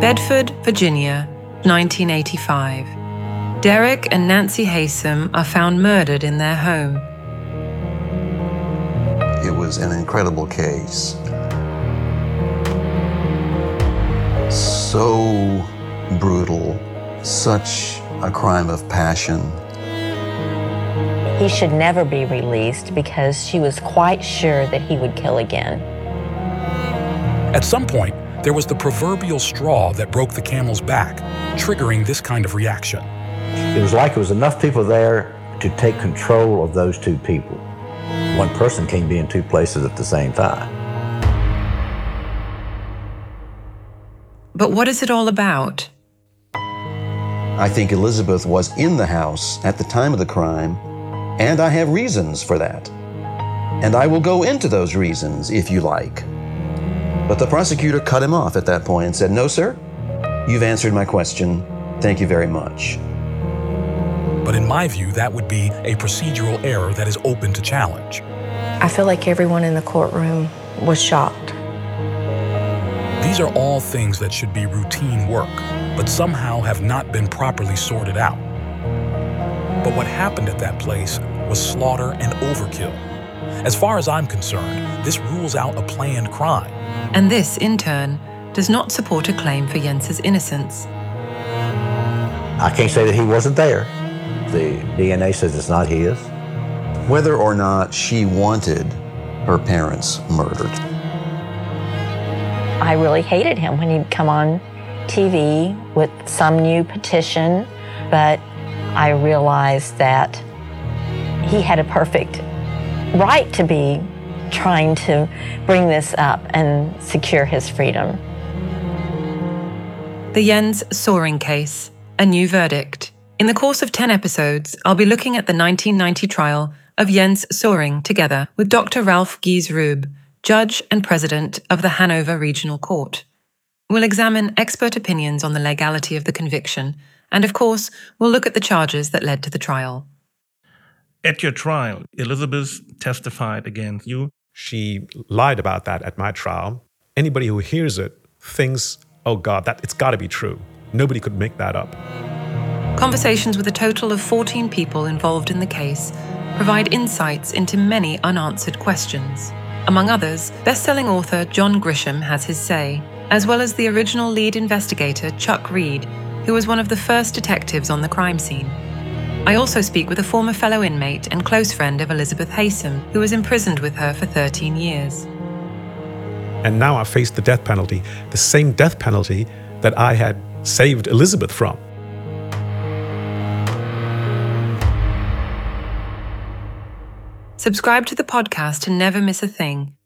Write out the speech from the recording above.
Bedford, Virginia, 1985. Derek and Nancy Haysom are found murdered in their home. It was an incredible case. So brutal, such a crime of passion. He should never be released because she was quite sure that he would kill again. At some point, there was the proverbial straw that broke the camel's back, triggering this kind of reaction. It was like there was enough people there to take control of those two people. One person can't be in two places at the same time. But what is it all about? I think Elizabeth was in the house at the time of the crime, and I have reasons for that. And I will go into those reasons if you like. But the prosecutor cut him off at that point and said, No, sir, you've answered my question. Thank you very much. But in my view, that would be a procedural error that is open to challenge. I feel like everyone in the courtroom was shocked. These are all things that should be routine work, but somehow have not been properly sorted out. But what happened at that place was slaughter and overkill. As far as I'm concerned, this rules out a planned crime. And this, in turn, does not support a claim for Jens's innocence. I can't say that he wasn't there. The DNA says it's not his. Whether or not she wanted her parents murdered. I really hated him when he'd come on TV with some new petition, but I realized that he had a perfect right to be trying to bring this up and secure his freedom. The Jens Soering case, a new verdict. In the course of 10 episodes, I'll be looking at the 1990 trial of Jens Soering together with Dr. Ralph Guise-Ruebe, judge and president of the Hanover Regional Court. We'll examine expert opinions on the legality of the conviction, and of course, we'll look at the charges that led to the trial. At your trial, Elizabeth testified against you. She lied about that at my trial. Anybody who hears it thinks, oh God, that it's got to be true. Nobody could make that up. Conversations with a total of 14 people involved in the case provide insights into many unanswered questions. Among others, best-selling author John Grisham has his say, as well as the original lead investigator Chuck Reid, who was one of the first detectives on the crime scene. I also speak with a former fellow inmate and close friend of Elizabeth Haysom, who was imprisoned with her for 13 years. And now I face the death penalty, the same death penalty that I had saved Elizabeth from. Subscribe to the podcast to never miss a thing.